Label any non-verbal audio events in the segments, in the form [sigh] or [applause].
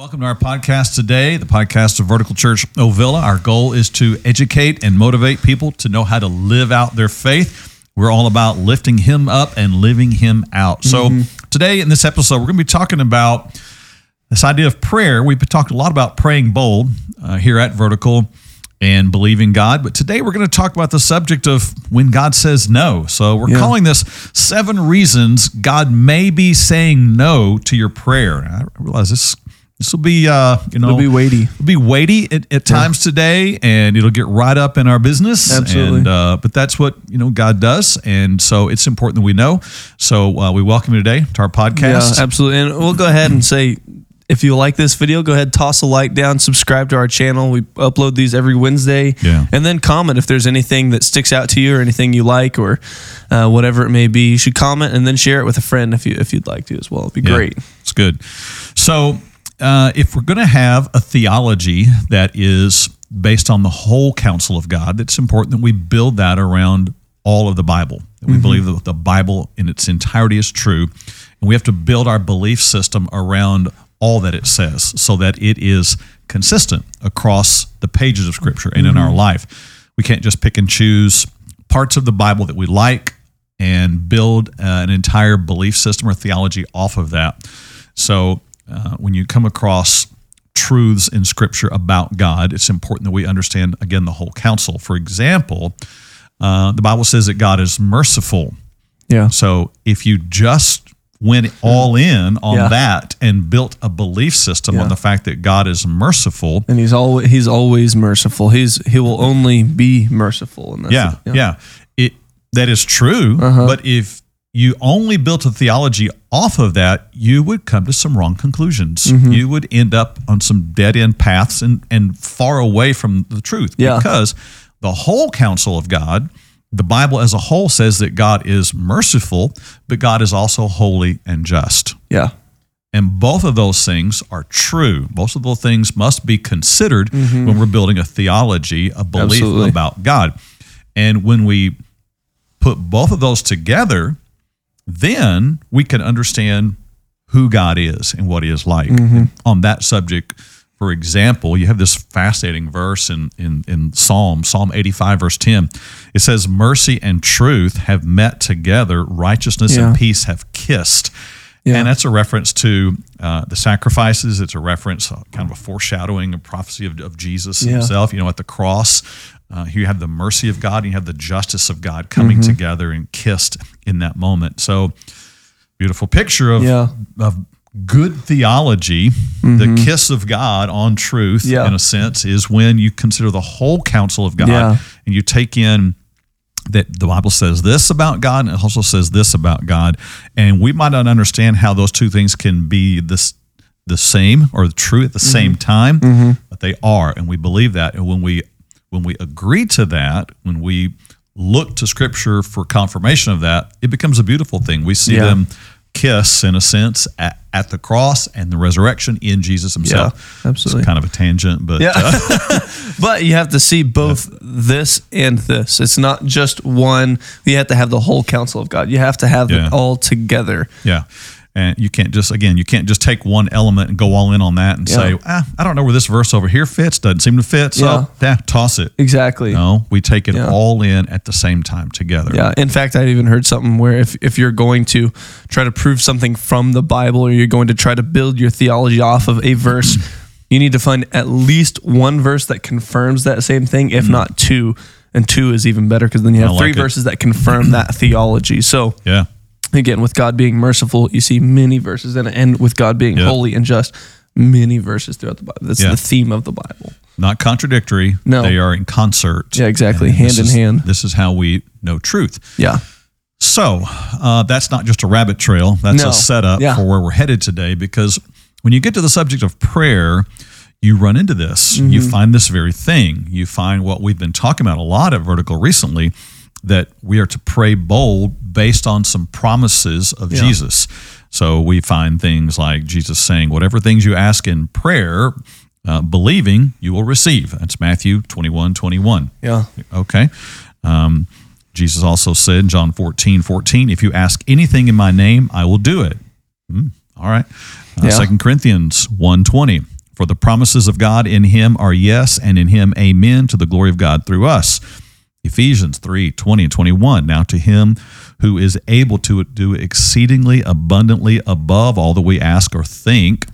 Welcome to our podcast today, the podcast of Vertical Church Ovilla. Our goal is to educate and motivate people to know how to live out their faith. We're all about lifting Him up and living Him out. So, today in this episode, we're going to be talking about this idea of prayer. We've talked a lot about praying bold uh, here at Vertical and believing God, but today we're going to talk about the subject of when God says no. So, we're Yeah. calling this seven reasons God may be saying no to your prayer. I realize this. This will be, uh, you know, It'll be weighty. It'll be weighty at, at times today, and it'll get right up in our business. Absolutely. And, uh, but that's what you know God does, and so it's important that we know. So uh, we welcome you today to our podcast. Yeah, absolutely. And we'll go ahead and say if you like this video, go ahead, toss a like down, subscribe to our channel. We upload these every Wednesday. Yeah. And then comment if there's anything that sticks out to you or anything you like or uh, whatever it may be. You should comment and then share it with a friend if you if you'd like to as well. It'd be Yeah, great. It's good. So, uh, if we're going to have a theology that is based on the whole counsel of God, it's important that we build that around all of the Bible. That we believe that the Bible in its entirety is true, and we have to build our belief system around all that it says so that it is consistent across the pages of Scripture and in our life. We can't just pick and choose parts of the Bible that we like and build uh, an entire belief system or theology off of that. So, uh, when you come across truths in Scripture about God, it's important that we understand, again, the whole counsel. For example, uh, the Bible says that God is merciful. Yeah. So, if you just went all in on Yeah. that and built a belief system Yeah. on the fact that God is merciful, And he's always he's always merciful. He's he will only be merciful. And that's yeah, it. yeah, It that is true. Uh-huh. But if you only built a theology off of that, you would come to some wrong conclusions. Mm-hmm. You would end up on some dead end paths and and far away from the truth. Yeah. Because the whole counsel of God, the Bible as a whole says that God is merciful, but God is also holy and just. Yeah. And both of those things are true. Both of those things must be considered when we're building a theology, a belief Absolutely. about God. And when we put both of those together, then we can understand who God is and what He is like. On that subject, for example, you have this fascinating verse in, in, in Psalm, Psalm 85, verse 10. It says, Mercy and truth have met together, righteousness Yeah. and peace have kissed. Yeah. And that's a reference to uh, the sacrifices. It's a reference, uh, kind of a foreshadowing, a prophecy of, of Jesus Yeah. himself. You know, at the cross, uh, you have the mercy of God and you have the justice of God coming Mm-hmm. together and kissed in that moment. So, beautiful picture of, Yeah. of good theology. The kiss of God on truth, Mm-hmm. Yeah. in a sense, is when you consider the whole counsel of God Yeah. and you take in that the Bible says this about God and it also says this about God. And we might not understand how those two things can be this the same or true at the same time, but they are, and we believe that. And when we when we agree to that, when we look to Scripture for confirmation of that, it becomes a beautiful thing. We see Yeah. them kiss in a sense at, at the cross and the resurrection in Jesus Himself. Yeah, absolutely. It's kind of a tangent, but Yeah. uh, [laughs] [laughs] But you have to see both this and this. It's not just one. You have to have the whole counsel of God. You have to have Yeah. it all together. Yeah. And you can't just again, you can't just take one element and go all in on that and say, ah, I don't know where this verse over here fits. Doesn't seem to fit. So Yeah. yeah, toss it. Exactly. No, we take it Yeah. all in at the same time together. Yeah. In fact, I even heard something where if, if you're going to try to prove something from the Bible or you're going to try to build your theology off of a verse, you need to find at least one verse that confirms that same thing, if not two. And two is even better because then you have Mm-hmm. Like three it. verses that confirm that theology. So, Yeah. Again, with God being merciful, you see many verses in it. And with God being Yeah. holy and just, many verses throughout the Bible. That's Yeah. the theme of the Bible. Not contradictory. No. They are in concert. Yeah, exactly. And Hand in is- hand. This is how we know truth. Yeah. So uh, that's not just a rabbit trail. That's No. a setup Yeah. for where we're headed today. Because when you get to the subject of prayer, you run into this. You Mm-hmm. find this very thing. You find what we've been talking about a lot at Vertical recently that we are to pray bold based on some promises of Yeah. Jesus. So we find things like Jesus saying, Whatever things you ask in prayer, uh, believing, you will receive. That's Matthew 21 21. Yeah. Okay. Um, Jesus also said in John 14, 14, if you ask anything in my name, I will do it. Hmm, All right. Uh, Yeah. 2 Corinthians 1.20. For the promises of God in him are yes, and in him amen to the glory of God through us. Ephesians 3 20 and 21. Now to him who is able to do exceedingly abundantly above all that we ask or think,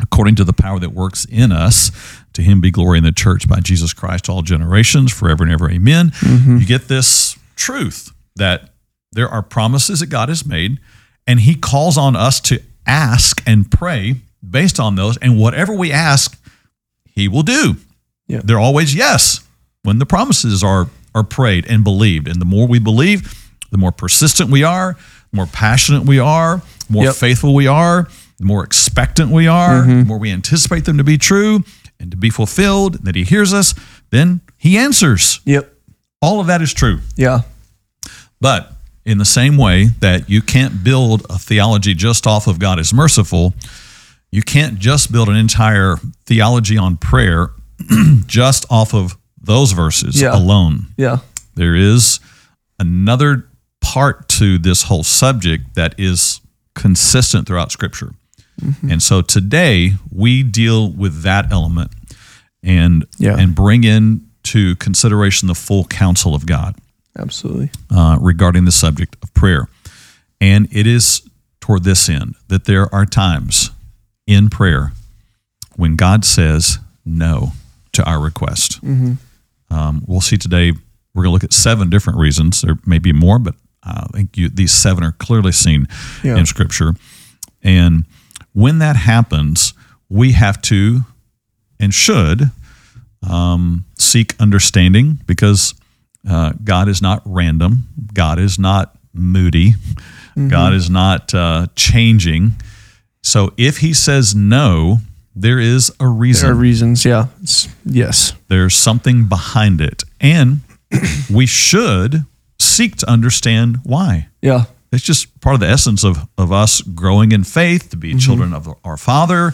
according to the power that works in us, to him be glory in the church by Jesus Christ all generations, forever and ever. Amen. Mm-hmm. You get this truth that there are promises that God has made, and he calls on us to ask and pray based on those. And whatever we ask, he will do. Yeah. They're always yes when the promises are are prayed and believed. And the more we believe, the more persistent we are, the more passionate we are, the more Yep. faithful we are, the more expectant we are, mm-hmm. the more we anticipate them to be true and to be fulfilled, that he hears us, then he answers. Yep. All of that is true. Yeah. But in the same way that you can't build a theology just off of God is merciful, you can't just build an entire theology on prayer [clears throat] just off of those verses Yeah. alone. Yeah. There is another part to this whole subject that is consistent throughout Scripture. And so today we deal with that element and Yeah. and bring into consideration the full counsel of God Absolutely. uh, regarding the subject of prayer. And it is toward this end that there are times in prayer when God says no to our request. Um, we'll see today, we're going to look at seven different reasons. There may be more, but I think you, these seven are clearly seen Yeah. in Scripture. And when that happens, we have to and should um, seek understanding because uh, God is not random. God is not moody. God is not uh, changing. So if He says no, there is a reason. There are reasons. Yeah. It's, yes. There's something behind it. And [clears throat] we should seek to understand why. Yeah. It's just part of the essence of, of us growing in faith, to be children of our Father.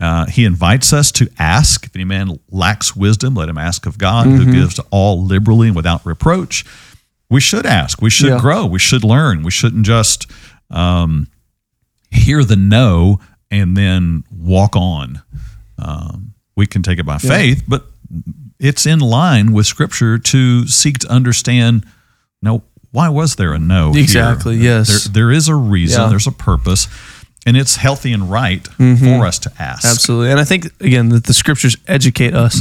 Uh, he invites us to ask. If any man lacks wisdom, let him ask of God, who gives to all liberally and without reproach. We should ask. We should Yeah. grow. We should learn. We shouldn't just um, hear the no and then walk on. Um, we can take it by faith, but it's in line with Scripture to seek to understand. Now, why was there a no? here? Exactly, yes. There, there is a reason. Yeah. There's a purpose, and it's healthy and right for us to ask. Absolutely. And I think, again, that the scriptures educate us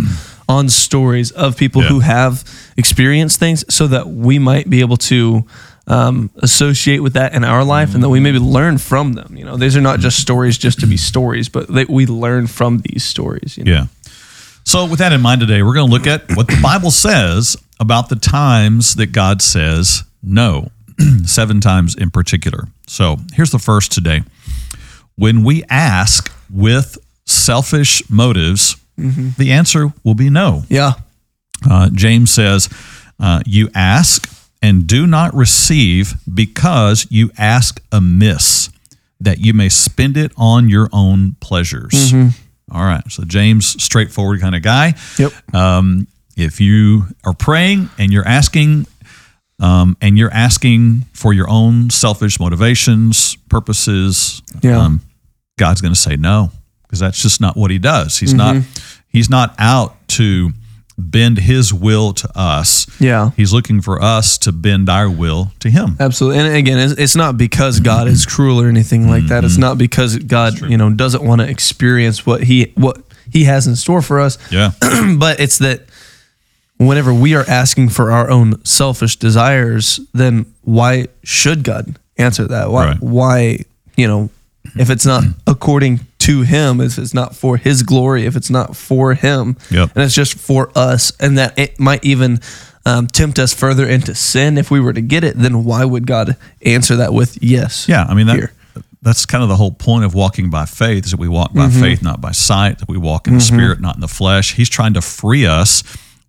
on stories of people Yeah. who have experienced things so that we might be able to um, associate with that in our life and that we maybe learn from them. You know, these are not just stories just to be stories, but that we learn from these stories. You know? Yeah. So, with that in mind today, we're going to look at what the Bible says about the times that God says no, [clears throat] seven times in particular. So, here's the first today. When we ask with selfish motives, the answer will be no. Yeah. Uh, James says, uh, You ask and do not receive because you ask amiss, that you may spend it on your own pleasures. All right. So, James, straightforward kind of guy. Yep. Um, if you are praying and you're asking, um, and you're asking for your own selfish motivations, purposes, Yeah. um, God's going to say no because that's just not what He does. He's not. He's not out to bend His will to us. Yeah. He's looking for us to bend our will to Him. Absolutely. And again, it's, it's not because God is cruel or anything like that. It's mm-hmm. not because God, you know, doesn't want to experience what he what he has in store for us. Yeah. [clears throat] but it's that whenever we are asking for our own selfish desires, then why should God answer that? Why Right. why, you know, if it's not [clears throat] according to him, if it's not for his glory, if it's not for him, Yep. and it's just for us, and that it might even um, tempt us further into sin if we were to get it, then why would God answer that with yes? Yeah, I mean that. Here. That's kind of the whole point of walking by faith is that we walk by Mm-hmm. faith, not by sight. That we walk in the spirit, not in the flesh. He's trying to free us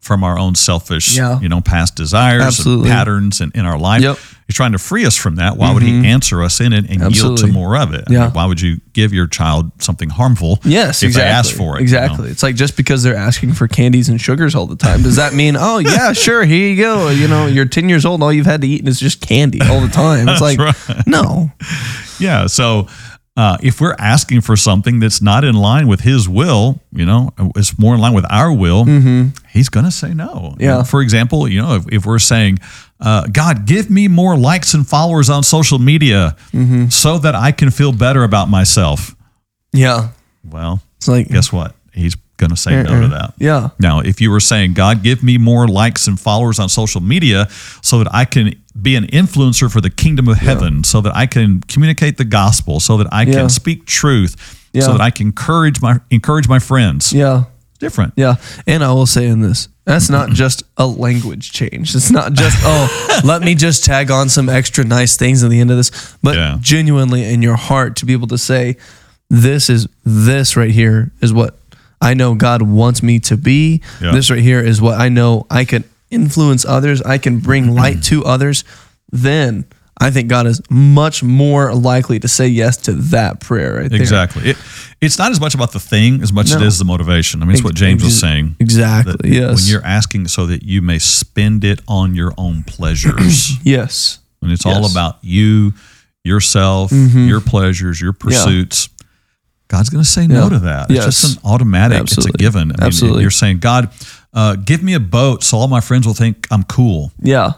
from our own selfish, Yeah. you know, past desires Absolutely. and patterns in, in our life. Yep. Mm-hmm. He's trying to free us from that. Why would he answer us in it and yield to more of it? I Yeah. mean, why would you give your child something harmful? Yes, if exactly. they ask for it. you know? Exactly. It's like just because they're asking for candies and sugars all the time, does that mean, oh yeah, [laughs] sure, here you go. You know, you're 10 years old, and all you've had to eat is just candy all the time. It's like, no. [laughs] Yeah. So uh, if we're asking for something that's not in line with His will, you know, it's more in line with our will, He's going to say no. Mm-hmm. Yeah. For example, you know, if, if we're saying, uh, God, give me more likes and followers on social media Mm-hmm. so that I can feel better about myself. Yeah. Well, It's like, guess what? He's going to say no to that. yeah. Now, if you were saying, God, give me more likes and followers on social media so that I can be an influencer for the kingdom of heaven, so that I can communicate the gospel, so that I Yeah. can speak truth, Yeah. so that I can encourage my encourage my friends. Yeah. Different. Yeah. And I will say in this, that's not just a language change. It's not just, [laughs] oh, let me just tag on some extra nice things at the end of this, but Yeah. genuinely in your heart to be able to say, this is, this right here is what I know God wants me to be. Yeah. This right here is what I know I can influence others. I can bring light to others. Then I think God is much more likely to say yes to that prayer right there. Exactly. It, it's not as much about the thing as much as it No. is the motivation. I mean, it's what James was saying. Exactly. yes. When you're asking so that you may spend it on your own pleasures. [clears throat] yes. when it's all Yes. Mm-hmm. about you, yourself, your pleasures, your pursuits. God's going to say no Yeah. to that. It's Yes. just an automatic. It's a given. I mean, Absolutely. You're saying, God, uh, give me a boat so all my friends will think I'm cool. Yeah.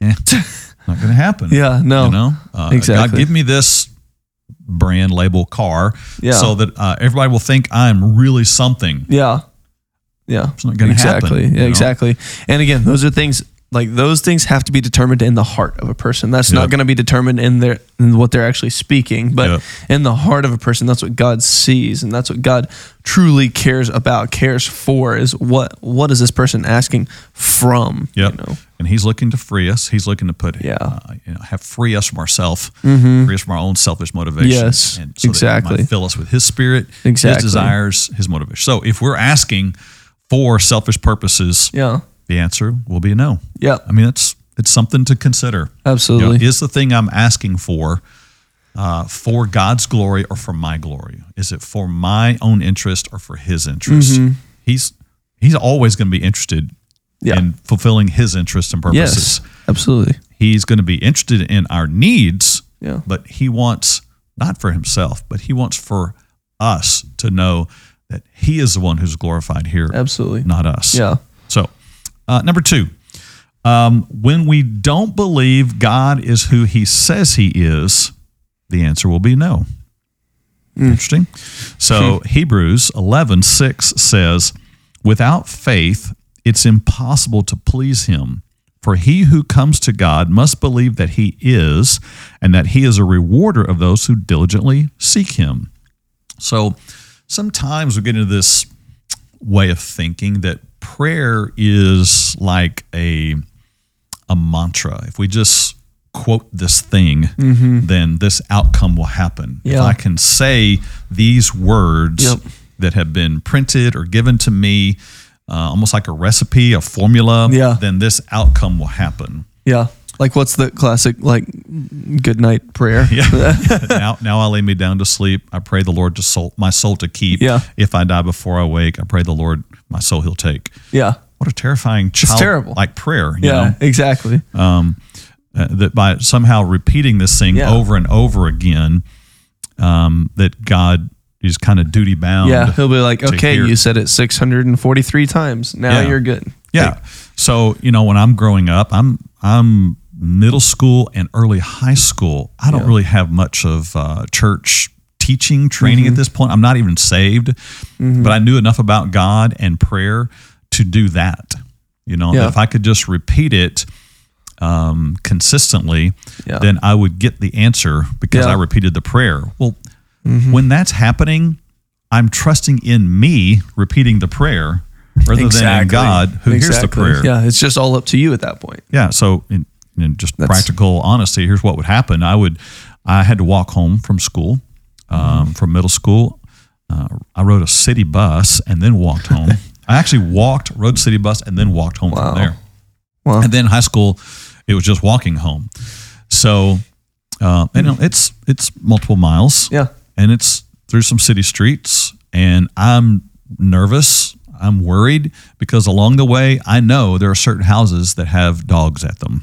Eh, not going to happen. [laughs] Yeah. No. You know, uh, God, give me this brand label car Yeah. so that uh, everybody will think I'm really something. Yeah. Yeah. It's not going to exactly. happen. you Yeah, know? exactly. And again, those are things like those things have to be determined in the heart of a person. That's Yep. not going to be determined in their in what they're actually speaking, but Yep. in the heart of a person, that's what God sees and that's what God truly cares about, cares for is what what is this person asking from, Yep. you know. And he's looking to free us. He's looking to put, Yeah. uh, you know, have free us from ourselves, free us from our own selfish motivations. Yes, and so exactly. might fill us with His Spirit, Exactly. His desires, His motivation. So if we're asking for selfish purposes, Yeah. The answer will be no. Yeah. I mean, it's it's something to consider. You know, Absolutely. is the thing I'm asking for uh, for God's glory or for my glory? Is it for my own interest or for His interest? He's He's always going to be interested Mm-hmm. Yeah. in fulfilling His interests and purposes. yes. Absolutely. He's going to be interested in our needs, Yeah. but He wants not for Himself, but He wants for us to know that He is the one who's glorified here, Absolutely. not us. Yeah. Uh, number two, um, when we don't believe God is who He says He is, the answer will be no. Interesting. So Hebrews eleven six says, "Without faith, it's impossible to please Him." For he who comes to God must believe that he is, and that he is a rewarder of those who diligently seek him. So sometimes we get into this way of thinking that prayer is like a a mantra. If we just quote this thing, then this outcome will happen. If I can say these words Yep. that have been printed or given to me, uh, almost like a recipe, a formula, Yeah. then this outcome will happen. Yeah. Like what's the classic like good night prayer? [laughs] Yeah. [laughs] now, now I lay me down to sleep. I pray the Lord to soul, my soul to keep. Yeah. If I die before I wake, I pray the Lord my soul He'll take. Yeah. What a terrifying child terrible. like prayer. You Yeah. know? Exactly. um, uh, that by somehow repeating this thing Yeah. over and over again, um, that God is kind of duty bound. Yeah, he'll be like, okay, hear- you said it 643 times. Now Yeah. you're good. Yeah. So you know, when I'm growing up, I'm I'm middle school and early high school. I don't Yeah. really have much of uh, church teaching training Mm-hmm. at this point. I'm not even saved, but I knew enough about God and prayer to do that. You know, Yeah. if I could just repeat it um, consistently, Yeah. then I would get the answer because Yeah. I repeated the prayer. Well, Mm-hmm. when that's happening, I'm trusting in me repeating the prayer rather than in God who hears the prayer. Yeah, it's just all up to you at that point. Yeah. So, in, in just That's- practical honesty, here's what would happen. I would, I had to walk home from school, um, Mm-hmm. from middle school. Uh, I rode a city bus and then walked [laughs] home. I actually walked, rode city bus, and then walked home Wow. from there. Wow. And then high school, it was just walking home. So, uh, and you know, it's it's multiple miles Yeah. and it's through some city streets and i'm nervous i'm worried because along the way i know there are certain houses that have dogs at them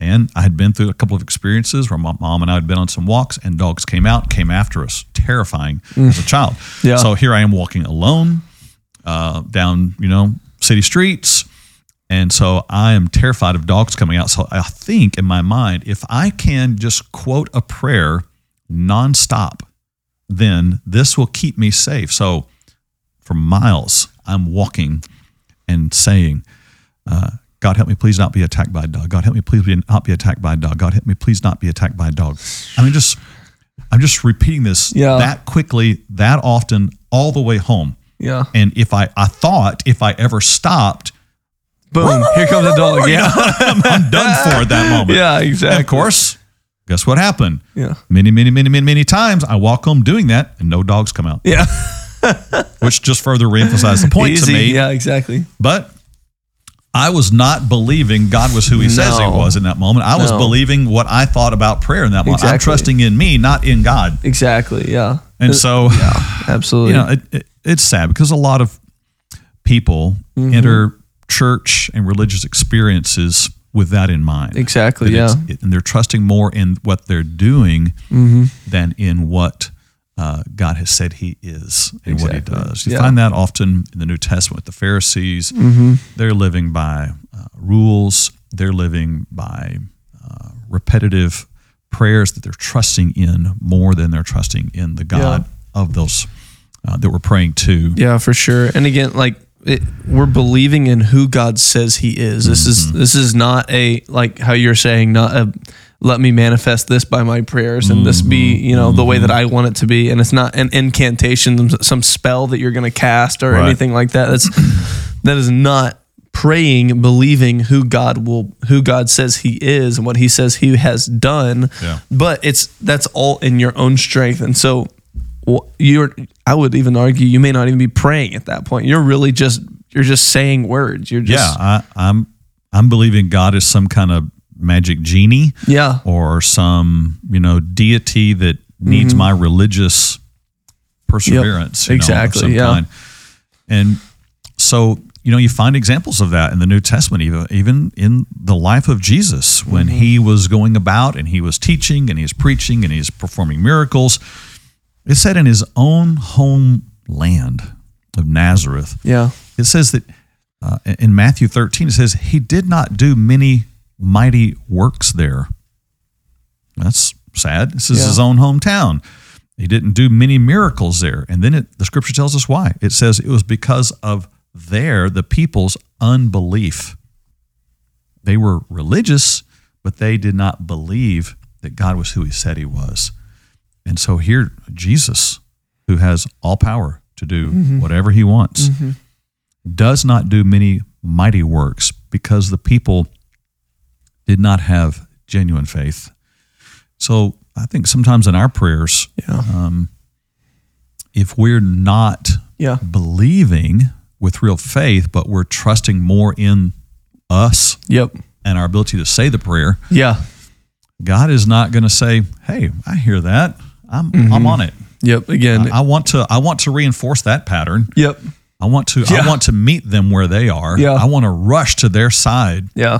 And I had been through a couple of experiences where my mom and I had been on some walks and dogs came out, came after us, terrifying as a child. Yeah. So here I am walking alone uh, down, you know, city streets. And so I am terrified of dogs coming out. So I think in my mind, if I can just quote a prayer nonstop, then this will keep me safe. So for miles, I'm walking and saying, uh, God help me please not be attacked by a dog. God help me please be, not be attacked by a dog. God help me please not be attacked by a dog. I mean, just I'm just repeating this Yeah. that quickly, that often, all the way home. Yeah. And if I, I thought if I ever stopped, Boom. Here comes a dog. Yeah. I'm, I'm done for at that moment. [laughs] yeah. And Exactly. of course, guess what happened? Yeah. Many, many, many, many, many times I walk home doing that and no dogs come out, Yeah. which just further reemphasized the point [laughs] Easy. to me. Yeah. Exactly. But I was not believing God was who he says he was in that moment. I was believing what I thought about prayer in that moment. I'm trusting in me, not in God. Exactly. Yeah. And so, yeah, Absolutely. you know, it, it, it's sad because a lot of people Mm-hmm. enter church and religious experiences with that in mind. exactly. Yeah. and they're trusting more in what they're doing Mm-hmm. than in what uh, God has said He is and what He does. You Yeah. find that often in the New Testament with the Pharisees. Mm-hmm. They're living by uh, rules. They're living by uh, repetitive prayers that they're trusting in more than they're trusting in the God of those uh, that we're praying to. Yeah, for sure. And again, like it, we're believing in who God says He is. This is this is not a like how you're saying, not a let me manifest this by my prayers and this be mm-hmm. you know the way that I mm-hmm. want it to be. And it's not an incantation, some spell that you're going to cast or Right. anything like that. That's [clears throat] that is not praying, believing who God will, who God says He is and what He says He has done. Yeah. But it's that's all in your own strength, and so you're. I would even argue you may not even be praying at that point. You're really just you're just saying words. You're Yeah, just I, I'm I'm believing God is some kind of magic genie. yeah or some you know deity that needs my religious perseverance you know, of Exactly, some yeah. kind. and so you know you find examples of that in the new testament even even in the life of jesus when he was going about and he was teaching and he was preaching and he's performing miracles it said in his own homeland of nazareth yeah it says that uh, in Matthew 13, it says, He did not do many mighty works there. That's sad. This is Yeah. his own hometown. He didn't do many miracles there. And then it, the scripture tells us why. It says it was because of their, the people's unbelief. They were religious, but they did not believe that God was who he said he was. And so here, Jesus, who has all power to do mm-hmm. whatever he wants, mm-hmm. does not do many mighty works because the people did not have genuine faith. So I think sometimes in our prayers, yeah if we're not yeah believing with real faith, but we're trusting more in us yep and our ability to say the prayer, yeah God is not going to say, "Hey, I hear that. I'm Mm-hmm. I'm on it. yep again I want to I want to reinforce that pattern. yep I want to Yeah. I want to meet them where they are. Yeah. I want to rush to their side. Yeah.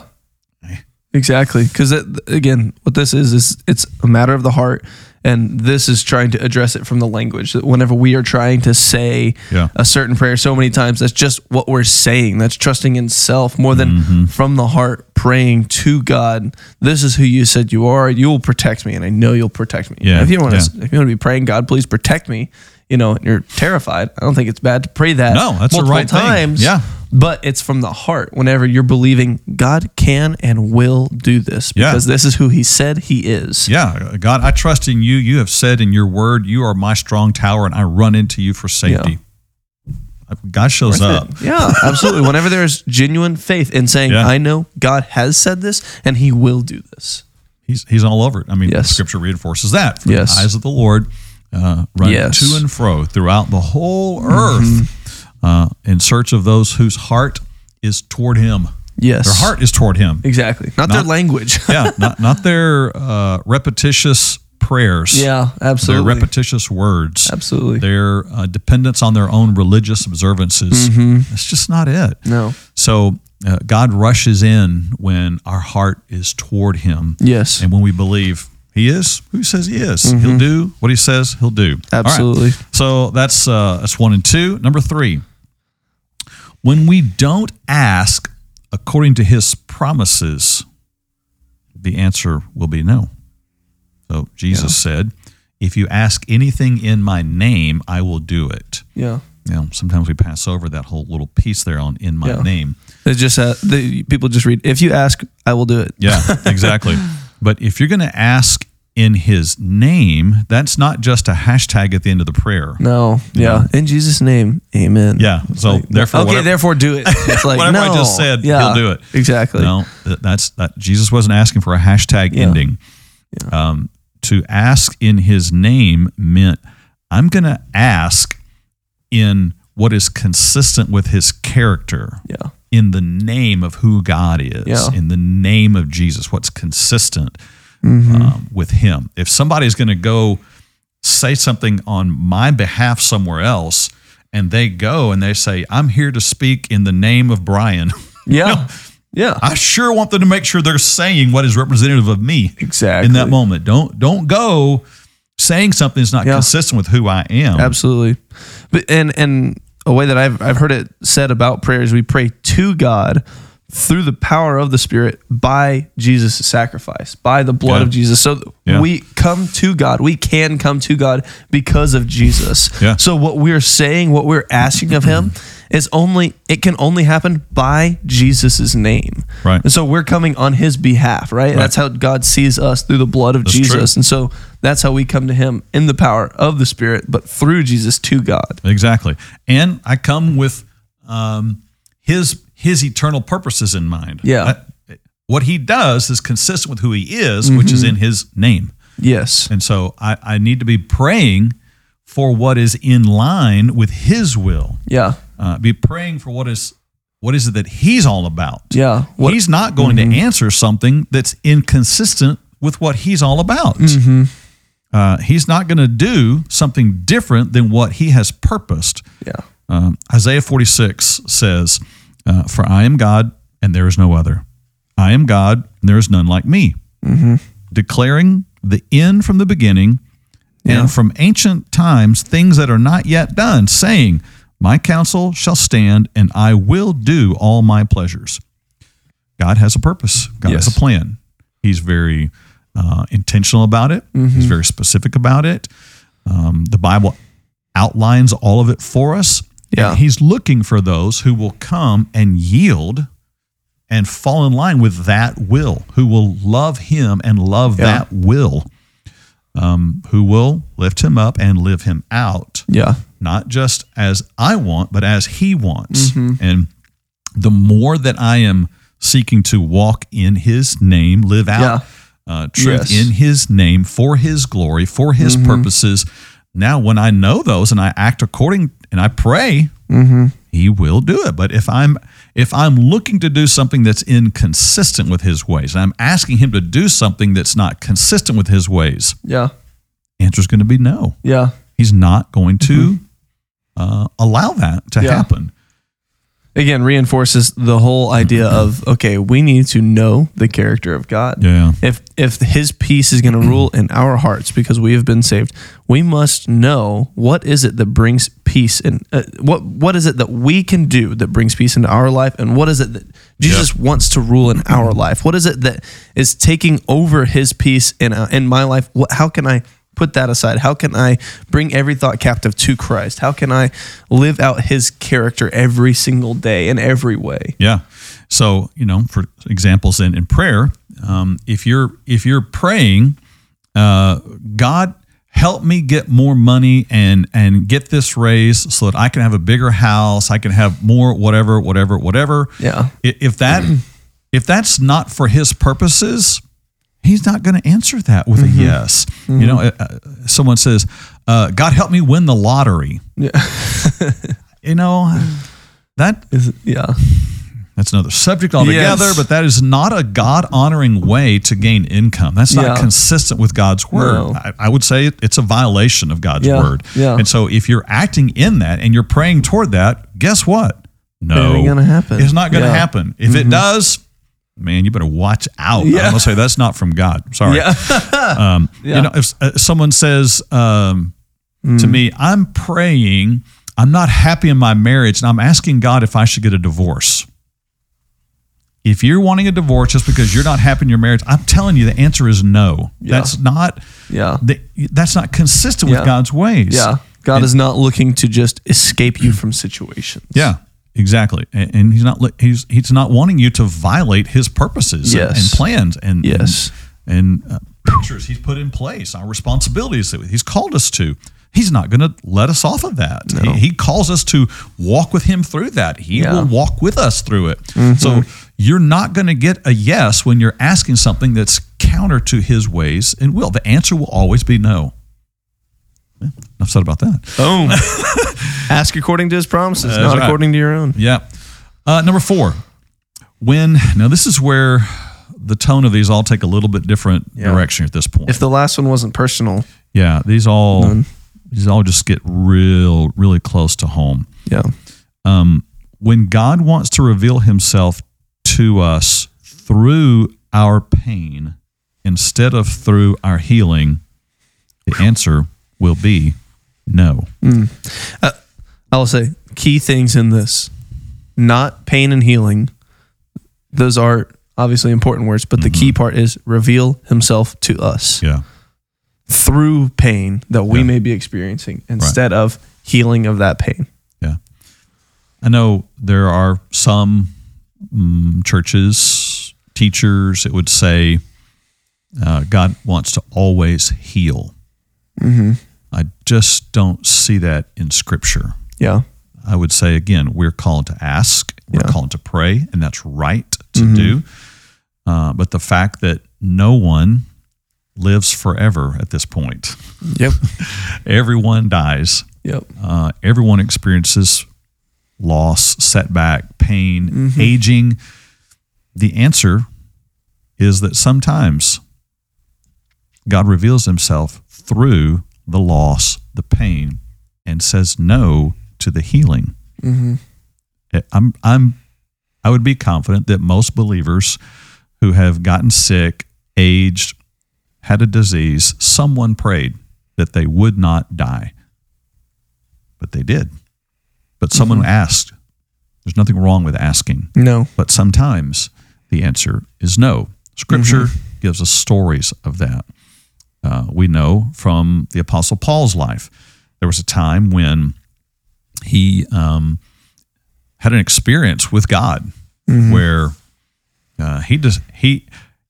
Exactly. Because again, what this is, is it's a matter of the heart. And this is trying to address it from the language. That whenever we are trying to say Yeah. a certain prayer so many times, that's just what we're saying. That's trusting in self more than Mm-hmm. from the heart praying to God. This is who you said you are. You will protect me, and I know you'll protect me. Yeah, If you want yeah. to, if you want to be praying, God, please protect me. You know, and you're terrified. I don't think it's bad to pray that. No, that's the right thing. times. Yeah. But it's from the heart whenever you're believing God can and will do this Yeah. because this is who he said he is. Yeah, God, I trust in you. You have said in your word, you are my strong tower, and I run into you for safety. God shows up. Yeah, [laughs] absolutely. Whenever there's genuine faith in saying, Yeah. I know God has said this and he will do this. He's he's all over it. I mean, Yes. scripture reinforces that. For Yes. The eyes of the Lord uh, run Yes. to and fro throughout the whole earth Mm-hmm. Uh, in search of those whose heart is toward Him. Yes. Their heart is toward Him. Exactly. Not, their language. [laughs] yeah, not not their uh, repetitious prayers. yeah, absolutely. Their repetitious words. Absolutely. Their uh, dependence on their own religious observances. Mm-hmm. It's just not it. no. So uh, God rushes in when our heart is toward Him. Yes. And when we believe He is who He says He is, He'll do what He says He'll do. All right. Mm-hmm. Absolutely. So that's uh, that's one and two. Number three, when we don't ask according to His promises, the answer will be no. So Jesus said, "If you ask anything in My name, I will do it." Yeah. You know, sometimes we pass over that whole little piece there on "in My Yeah. name." It's just uh, the people just read. If you ask, I will do it. Yeah, [laughs] exactly. but if you're going to ask in His name, that's not just a hashtag at the end of the prayer. No. Yeah. In Jesus' name, Amen. Yeah. So therefore, okay, whatever- therefore do it. [laughs] It's like Whatever I just said, yeah, he'll do it. Exactly. No, that's that. Jesus wasn't asking for a hashtag Yeah. ending. Um, to ask in His name meant I'm going to ask in what is consistent with His character. Yeah. In the name of who God is, Yeah. in the name of Jesus, what's consistent Mm-hmm. um, with Him. If somebody's going to go say something on my behalf somewhere else, and they go and they say, "I'm here to speak in the name of Brian," [laughs] Yeah. Yeah. I sure want them to make sure they're saying what is representative of me Exactly. in that moment. Don't don't go saying something that's not Yeah. consistent with who I am. Absolutely. But and and a way that I've I've heard it said about prayers, we pray to God through the power of the Spirit by Jesus' sacrifice, by the blood Yeah. of Jesus. So Yeah. we come to God. We can come to God because of Jesus. Yeah. So what we're saying, what we're asking of him is only it can only happen by Jesus' name. Right. And so we're coming on his behalf, right? That's how God sees us through the blood of That's Jesus. true. And so that's how we come to him in the power of the Spirit, but through Jesus to God. Exactly. And I come with um, his his eternal purposes in mind. Yeah. I- what he does is consistent with who he is, which Mm-hmm. is in his name. Yes. And so I, I need to be praying for what is in line with his will. Yeah. Uh, be praying for what is what is it that he's all about. Yeah. What, Mm-hmm. he's not going to answer something that's inconsistent with what he's all about. Mm-hmm. Uh, he's not going to do something different than what he has purposed. yeah. Um, Isaiah 46 says, uh, For I am God and there is no other. I am God and there is none like me. Mm-hmm. Declaring the end from the beginning Yeah. and from ancient times things that are not yet done, saying, My counsel shall stand and I will do all my pleasures. God has a purpose, God has a plan. He's very uh, intentional about it, Mm-hmm. He's very specific about it. Um, the Bible outlines all of it for us. Yeah. And he's looking for those who will come and yield and fall in line with that will, who will love him and love Yeah. that will, um, who will lift him up and live him out, Yeah. not just as I want, but as he wants. Mm-hmm. And the more that I am seeking to walk in his name, live out Yeah. uh, truth Yes. Mm-hmm. in his name for his glory, for his purposes. Now, when I know those and I act according and I pray, Mm-hmm. he will do it. But if I'm if I'm looking to do something that's inconsistent with his ways, I'm asking him to do something that's not consistent with his ways, Yeah. answer's going to be no. Yeah. He's not going to uh, allow that to Mm-hmm. Yeah. happen. Again, reinforces the whole idea of okay, we need to know the character of God. Yeah. If if His peace is going to rule in our hearts because we have been saved, we must know what is it that brings peace and uh, what what is it that we can do that brings peace into our life, and what is it that Jesus wants to rule in our life? What is it that is taking over His peace in uh, in my life? What, how can I put that aside? How can I bring every thought captive to Christ? How can I live out His character every single day in every way? Yeah. So you know, for examples in in prayer, um, if you're if you're praying, uh, God help me get more money and and get this raise so that I can have a bigger house, I can have more whatever, whatever, whatever. Yeah. If that [clears throat] if that's not for His purposes, He's not going to answer that with a yes. You know, uh, uh, someone says, uh, "God help me win the lottery." Yeah. [laughs] You know, that Is yeah. that's another subject altogether, Yes. but that is not a God honoring way to gain income. That's not Yeah. consistent with God's word. No. I, I would say it- it's a violation of God's Yeah, word. yeah. And so if you're acting in that and you're praying toward that, guess what? No, It ain't gonna happen. It's not going to Yeah. Mm-hmm. happen. If it does, man, you better watch out. I'm Yeah. gonna say that's not from God. Sorry. Yeah. [laughs] Um, Yeah. [laughs] You know, if uh, someone says um, to Mm. me, "I'm praying, I'm not happy in my marriage, and I'm asking God if I should get a divorce." If you're wanting a divorce just because you're not happy in your marriage, I'm telling you, the answer is no. Yeah. That's not. Yeah. the- That's not consistent with God's ways. Yeah. God And- is not looking to just escape you from situations. Yeah, exactly. And, and he's not he's he's not wanting you to violate his purposes and- and, plans and Yes. and, and uh, pictures he's put in place, our responsibilities that he's called us to. He's not going to let us off of that. No. He, he calls us to walk with him through that. He Yeah. Mm-hmm. will walk with us through it. So you're not going to get a yes when you're asking something that's counter to his ways and will. The answer will always be no. Yeah, enough said about that. Boom. [laughs] Ask according to his promises, That's not right. according to your own. Yeah. Uh, number four, when now this is where the tone of these all take a little bit different Yeah. direction at this point. If the last one wasn't personal, yeah, these all None. these all just get real, really close to home. yeah. Um, when God wants to reveal Himself to us through our pain instead of through our healing, the answer will be no. I will say key things in this not pain and healing. Those are obviously important words, but the key part is reveal himself to us Yeah. through pain that we Yeah. may be experiencing instead of healing of that pain. Yeah. I know there are some mm, churches, teachers that would say uh, God wants to always heal. I just don't see that in Scripture. Yeah. I would say, again, we're called to ask, we're Yeah. called to pray, and that's right to do. Uh, but the fact that no one lives forever at this point, Yep. [laughs] everyone dies. Yep. Uh, everyone experiences loss, setback, pain, aging. The answer is that sometimes God reveals himself through the loss, the pain, and says no to the healing. Mm-hmm. Eh, I'm, I'm, I would be confident that most believers who have gotten sick, aged, had a disease, someone prayed that they would not die but they did. But someone mm-hmm. asked. There's nothing wrong with asking, No. but sometimes the answer is no. Scripture mm-hmm. gives us stories of that. Uh, we know from the Apostle Paul's life, there was a time when he um, had an experience with God where uh, he just he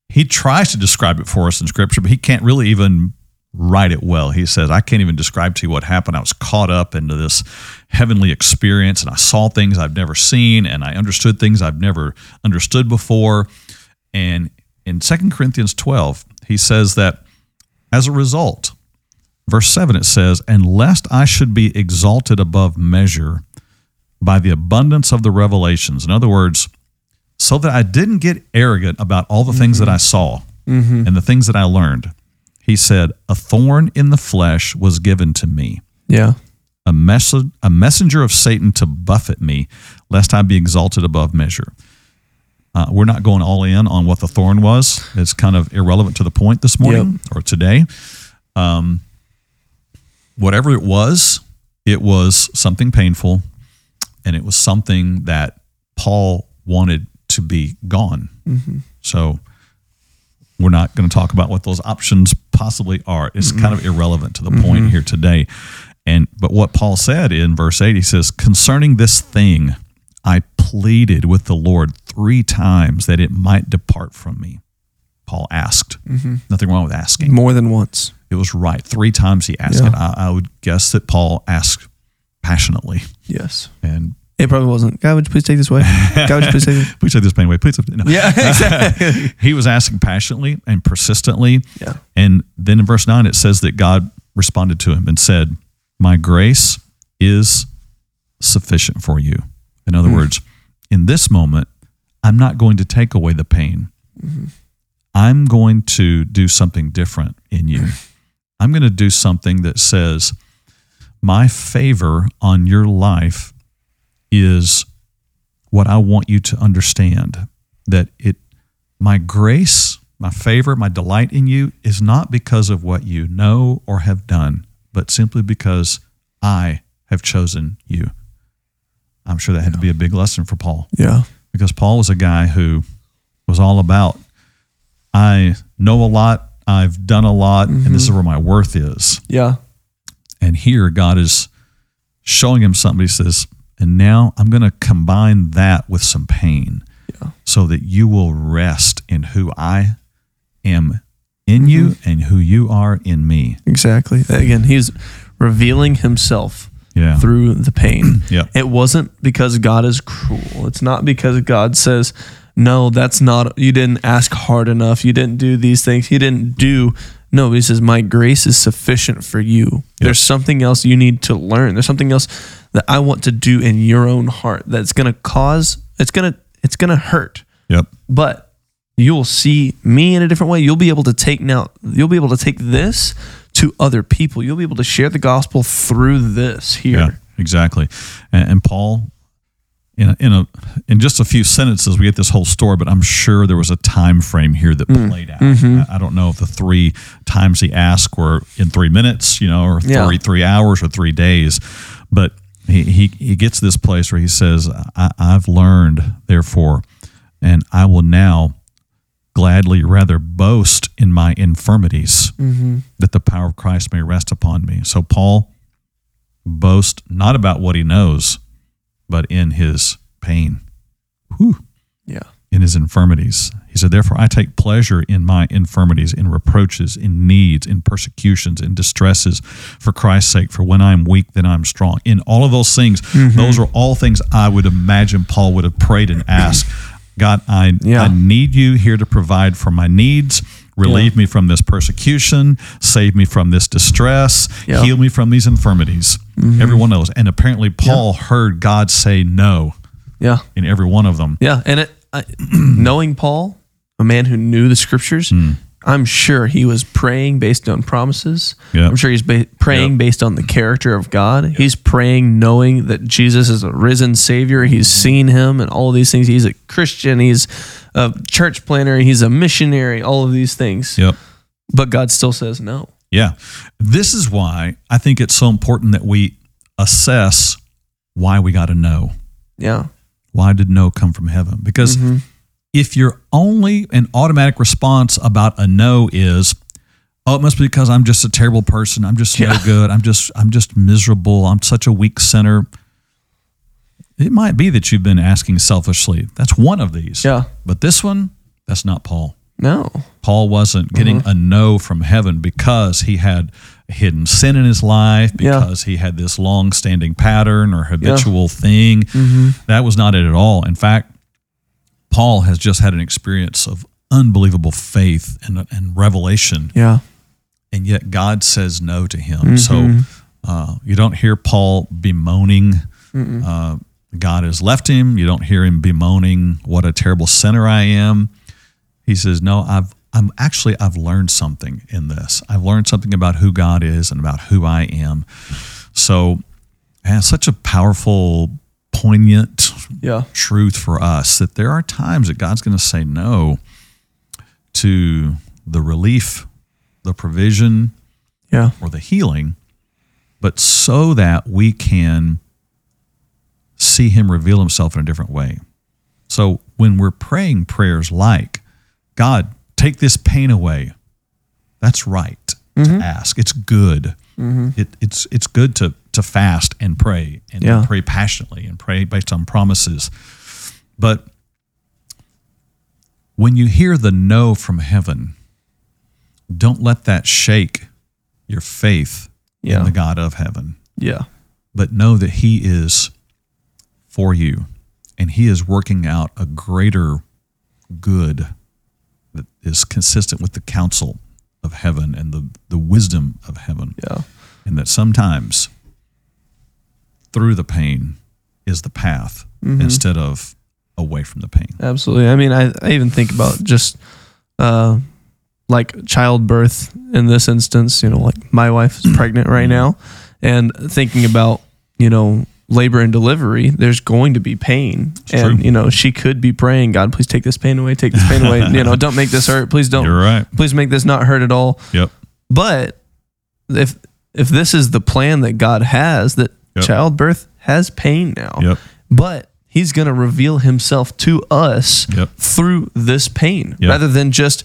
he tries to describe it for us in Scripture, but he can't really even write it well. He says, "I can't even describe to you what happened. I was caught up into this heavenly experience, and I saw things I've never seen, and I understood things I've never understood before." And in 2 Corinthians 12, he says that as a result, verse 7 it says, "And lest I should be exalted above measure by the abundance of the revelations." In other words, so that I didn't get arrogant about all the things that mm-hmm. I saw mm-hmm. and the things that I learned. He said, A thorn in the flesh was given to me, Yeah. a, mess- a messenger of Satan to buffet me, lest I be exalted above measure. Uh, we're not going all in on what the thorn was. It's kind of irrelevant to the point this morning or today. Um, whatever it was, it was something painful and it was something that Paul wanted to be gone. So we're not going to talk about what those options possibly are. It's kind of irrelevant to the point here today. And but what Paul said in verse 8, he says, concerning this thing, I pleaded with the Lord three times that it might depart from me. Paul asked. Mm-hmm. Nothing wrong with asking. More than once. It was right. Three times he asked Yeah. it. I, I would guess that Paul asked passionately. Yes. And It probably wasn't. God, would you please take this away? God, would you please take [laughs] this? please take this pain away. Please. No. Yeah, [laughs] exactly. he was asking passionately and persistently. Yeah. And then in verse 9, it says that God responded to him and said, My grace is sufficient for you. In other mm. words, in this moment, I'm not going to take away the pain. Mm-hmm. I'm going to do something different in you. Mm. I'm going to do something that says, My favor on your life is what I want you to understand that it my grace, my favor, my delight in you is not because of what you know or have done, but simply because I have chosen you. I'm sure that had to be a big lesson for Paul Yeah. because Paul was a guy who was all about I know a lot, I've done a lot, and this is mm-hmm. where my worth is. Yeah. And here God is showing him something. He says, and now I'm going to combine that with some pain Yeah. so that you will rest in who I am in you mm-hmm. and who you are in me. Exactly. Again, he's revealing himself Yeah. through the pain. [clears throat] Yeah. It wasn't because God is cruel. It's not because God says, no, that's not, you didn't ask hard enough. You didn't do these things. You didn't do. No, he says, my grace is sufficient for you. There's something else you need to learn. There's something else that I want to do in your own heart that's going to cause, it's going to, it's going to hurt Yep. but you will see me in a different way. You'll be able to take now, you'll be able to take this to other people. You'll be able to share the gospel through this here. Yeah, exactly. And, and Paul, in a, in a in just a few sentences, we get this whole story. But I'm sure there was a time frame here that Mm. played out. Mm-hmm. I, I don't know if the three times he asked were in three minutes, you know, or Yeah. three three hours or three days. But he he, he gets to this place where he says, I, "I've learned, therefore, and I will now." Gladly rather boast in my infirmities mm-hmm. that the power of Christ may rest upon me. So, Paul boast not about what he knows, but in his pain, Whew. Yeah. in his infirmities. He said, Therefore, I take pleasure in my infirmities, in reproaches, in needs, in persecutions, in distresses for Christ's sake. For when I'm weak, then I'm strong. In all of those things, mm-hmm. those are all things I would imagine Paul would have prayed and asked God, I, Yeah. I need you here to provide for my needs. Relieve me from this persecution, save me from this distress, Yeah. heal me from these infirmities. Every one of those. And apparently, Paul heard God say no Yeah. in every one of them. Yeah. And it, I, [clears throat] knowing Paul, a man who knew the scriptures, Hmm. I'm sure he was praying based on promises. Yeah. I'm sure he's ba- praying Yep. based on the character of God. He's praying knowing that Jesus is a risen Savior. He's Mm-hmm. seen him and all of these things. He's a Christian. He's a church planter. He's a missionary. All of these things. Yep. But God still says no. Yeah. This is why I think it's so important that we assess why we got to know. Yeah. Why did no come from heaven? Because if your only an automatic response about a no is, oh, it must be because I'm just a terrible person. I'm just no good. I'm just I'm just miserable. I'm such a weak sinner. It might be that you've been asking selfishly. That's one of these. Yeah. But this one, that's not Paul. No. Paul wasn't mm-hmm. getting a no from heaven because he had hidden sin in his life, Yeah. because he had this long standing pattern or habitual thing. Mm-hmm. That was not it at all. In fact, Paul has just had an experience of unbelievable faith and, and revelation, Yeah. and yet God says no to him. So uh, you don't hear Paul bemoaning. Uh, God has left him. You don't hear him bemoaning what a terrible sinner I am. He says, "No, I've I'm actually I've learned something in this. I've learned something about who God is and about who I am." So, and such a powerful, poignant Yeah. truth for us that there are times that God's going to say no to the relief, the provision, Yeah. or the healing, but so that we can see Him reveal Himself in a different way. So when we're praying prayers like, God, take this pain away, that's right to mm-hmm. ask. It's good. Mm-hmm. It, it's it's good to to fast and pray and Yeah. pray passionately and pray based on promises. But when you hear the no from heaven, don't let that shake your faith Yeah. in the God of heaven, Yeah. but know that He is for you and He is working out a greater good that is consistent with the counsel of heaven and the, the wisdom of heaven. Yeah. And that sometimes through the pain is the path mm-hmm. instead of away from the pain. Absolutely. I mean, I, I even think about just uh, like childbirth in this instance, you know, like my wife is mm-hmm. pregnant right mm-hmm. now, and thinking about, you know, labor and delivery, there's going to be pain. and, true. you know, she could be praying, God, please take this pain away, take this pain away. [laughs] You know, don't make this hurt. Please don't. You're right. Please make this not hurt at all. Yep. But if if this is the plan that God has, that Yep. childbirth has pain now. Yep. But he's going to reveal himself to us Yep. through this pain Yep. rather than just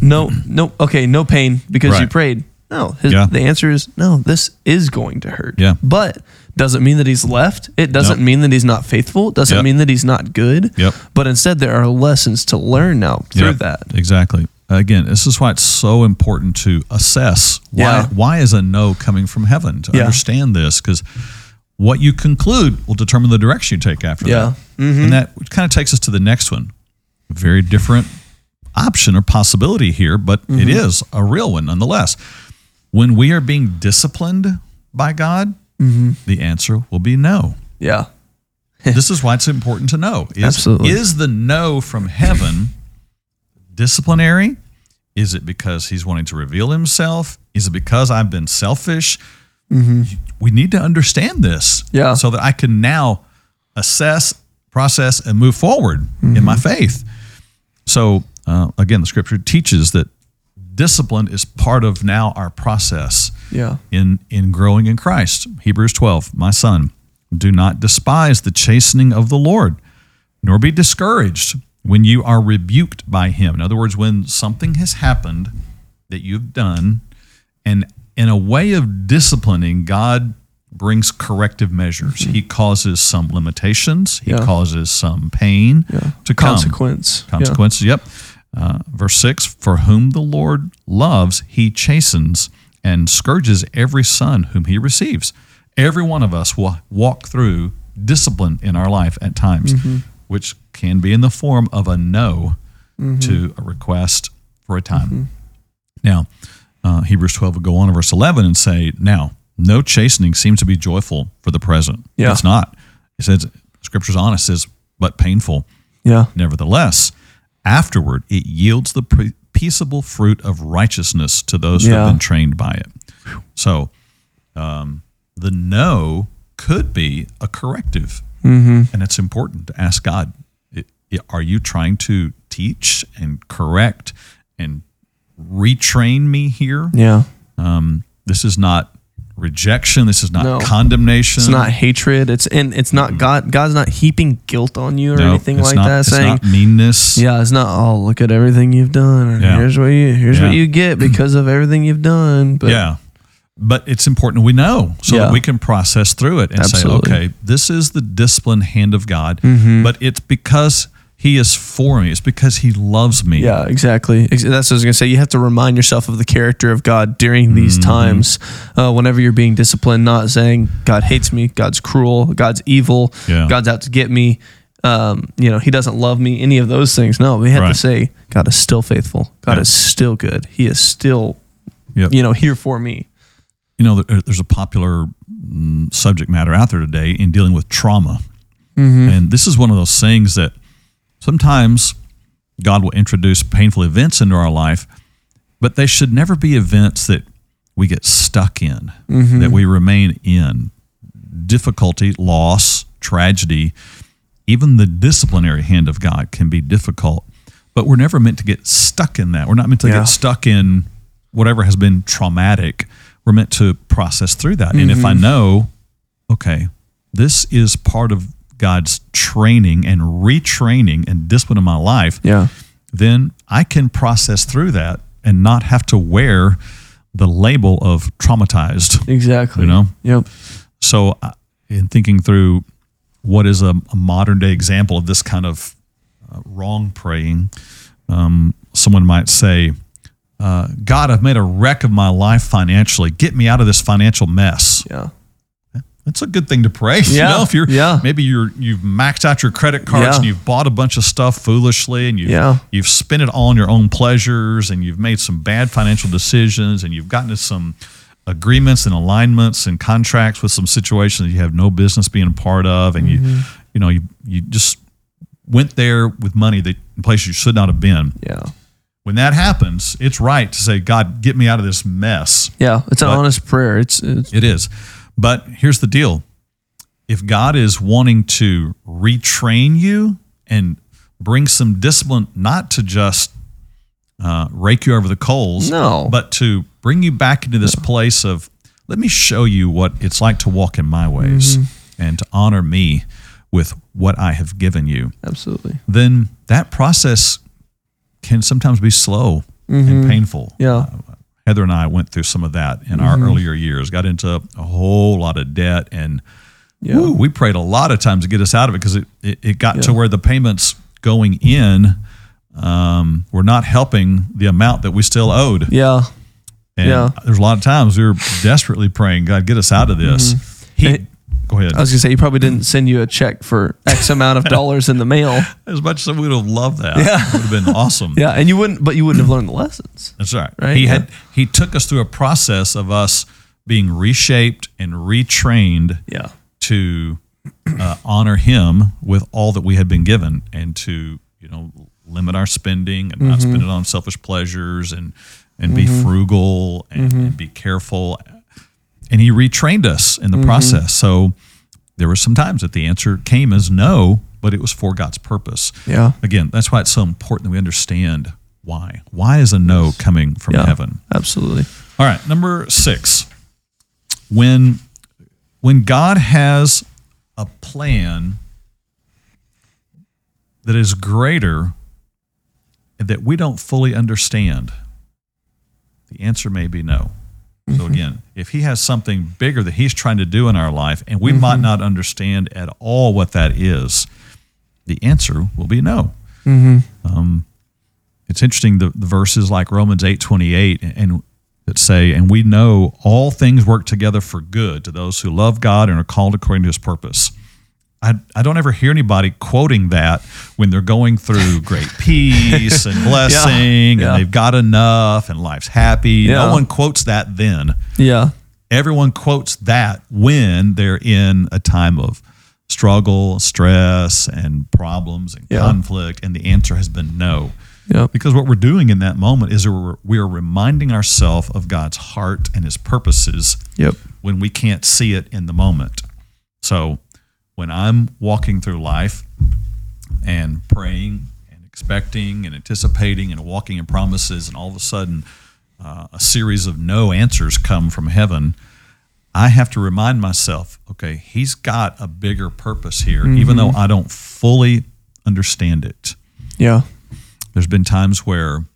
no no okay, no pain because you prayed. No, his, Yeah. the answer is no, this is going to hurt. Yeah. But doesn't mean that he's left. It doesn't Nope. mean that he's not faithful. It doesn't Yep. mean that he's not good. Yep. But instead there are lessons to learn now through Yep, that. Exactly. Again, this is why it's so important to assess why Yeah. why is a no coming from heaven to Yeah. understand this because what you conclude will determine the direction you take after Yeah. Mm-hmm. that. And that kind of takes us to the next one. A very different option or possibility here, but Mm-hmm. it is a real one nonetheless. When we are being disciplined by God, Mm-hmm. the answer will be no. Yeah. [laughs] this is why it's important to know. Is, Absolutely. Is the no from heaven disciplinary? Is it because he's wanting to reveal himself? Is it because I've been selfish? We need to understand this Mm-hmm. Yeah. so that I can now assess, process, and move forward in my Mm-hmm. faith. So, uh, again, the scripture teaches that discipline is part of now our process Yeah. in in growing in Christ. Hebrews 12, my son, do not despise the chastening of the Lord, nor be discouraged when you are rebuked by him. In other words, when something has happened that you've done and in a way of disciplining, God brings corrective measures. He causes some limitations, he Yeah. causes some pain Yeah. to come Consequence. Yeah. consequences. Yep. Uh, verse six: For whom the Lord loves, He chastens and scourges every son whom He receives. Every one of us will walk through discipline in our life at times, Mm-hmm. which can be in the form of a no Mm-hmm. to a request for a time. Now, uh, Hebrews 12 would go on in verse 11 and say, Now, no chastening seems to be joyful for the present. Yeah. It's not. It says, Scripture's honest, says, but painful. Yeah. Nevertheless, afterward it yields the pre- peaceable fruit of righteousness to those who have been trained by it. So, um, the no could be a corrective, Mm-hmm. and it's important to ask God: i- i- Are you trying to teach and correct and retrain me here? Yeah. Um, this is not rejection. This is not No. condemnation. It's not hatred. It's and it's not God. God's not heaping guilt on you or Mm. No, anything like not- that. It's Saying, not meanness. yeah, it's not. Oh, look at everything you've done. Yeah. Here's what you. Here's Yeah. what you get [clears throat] because of everything you've done. But yeah. But it's important we know so Yeah. that we can process through it and Absolutely. say, okay, this is the disciplined hand of God, Mm-hmm. but it's because He is for me. It's because He loves me. Yeah, exactly. That's what I was gonna say. You have to remind yourself of the character of God during these Mm-hmm. times, uh, whenever you're being disciplined. Not saying God hates me, God's cruel, God's evil, Yeah. God's out to get me. Um, you know, He doesn't love me. Any of those things. No, we have Right. to say God is still faithful. God Yeah. is still good. He is still, Yep. you know, here for me. You know, there's a popular mm, subject matter out there today in dealing with trauma. Mm-hmm. And this is one of those things that sometimes God will introduce painful events into our life, but they should never be events that we get stuck in, Mm-hmm. that we remain in. Difficulty, loss, tragedy, even the disciplinary hand of God can be difficult, but we're never meant to get stuck in that. We're not meant to Yeah. get stuck in whatever has been traumatic. We're meant to process through that. And if I Mm-hmm. know, okay, this is part of God's training and retraining and discipline in my life, Yeah. then I can process through that and not have to wear the label of traumatized. Exactly. You know? Yep. So, in thinking through what is a, a modern day example of this kind of uh, wrong praying, um, someone might say, uh, God, I've made a wreck of my life financially. Get me out of this financial mess. Yeah. That's a good thing to pray. [laughs] You Yeah, know, if you're yeah. maybe you're you've maxed out your credit cards Yeah. and you've bought a bunch of stuff foolishly and you've Yeah. you've spent it all on your own pleasures and you've made some bad financial decisions and you've gotten to some agreements and alignments and contracts with some situations that you have no business being a part of and Mm-hmm. you you know you you just went there with money that in places you should not have been. Yeah. When that happens, it's right to say, God, get me out of this mess. Yeah. It's an But- honest prayer. It's, it's It is. But here's the deal if God is wanting to retrain you and bring some discipline, not to just uh, rake you over the coals, No. but to bring you back into this place of let me show you what it's like to walk in my ways Mm-hmm. and to honor me with what I have given you. Absolutely. Then that process can sometimes be slow Mm-hmm. and painful. Yeah. Heather and I went through some of that in Mm-hmm. our earlier years, got into a whole lot of debt and Yeah. woo, we prayed a lot of times to get us out of it because it, it, it got to where the payments going in um, were not helping the amount that we still owed. Yeah. And Yeah. there's a lot of times we were desperately praying, God, get us out of this. He, Hey, go ahead. I was gonna say he probably didn't send you a check for X amount of [laughs] dollars in the mail. as much as we would have loved that, Yeah. it would have been awesome. [laughs] Yeah, and you wouldn't, but you wouldn't have learned the lessons. That's right. Right, He yeah. had he took us through a process of us being reshaped and retrained Yeah. to uh, honor him with all that we had been given and to you know limit our spending and not mm-hmm. spend it on selfish pleasures and and be mm-hmm. frugal and, mm-hmm. and be careful and he retrained us in the mm-hmm. process so there were some times that the answer came as no but it was for god's purpose Yeah. again that's why it's so important that we understand why why is a no coming from Yeah. heaven Absolutely. all right, number six. When when God has a plan that is greater that we don't fully understand, the answer may be no. So mm-hmm. again, if he has something bigger that he's trying to do in our life and we might mm-hmm. not understand at all what that is, the answer will be no. Mm-hmm. Um, it's interesting the, the verses like Romans 8 28 and that say, and we know all things work together for good to those who love God and are called according to his purpose. I, I don't ever hear anybody quoting that when they're going through [laughs] great peace and blessing Yeah. and they've got enough and life's happy. Yeah. No one quotes that then. Yeah. Everyone quotes that when they're in a time of struggle, stress, and problems and conflict, and the answer has been no. Yeah. Because what we're doing in that moment is we're, we are reminding ourselves of God's heart and His purposes Yep. when we can't see it in the moment. So when I'm walking through life and praying and expecting and anticipating and walking in promises, and all of a sudden uh, a series of no answers come from heaven, I have to remind myself, okay, He's got a bigger purpose here, even though I don't fully understand it Yeah. there's been times where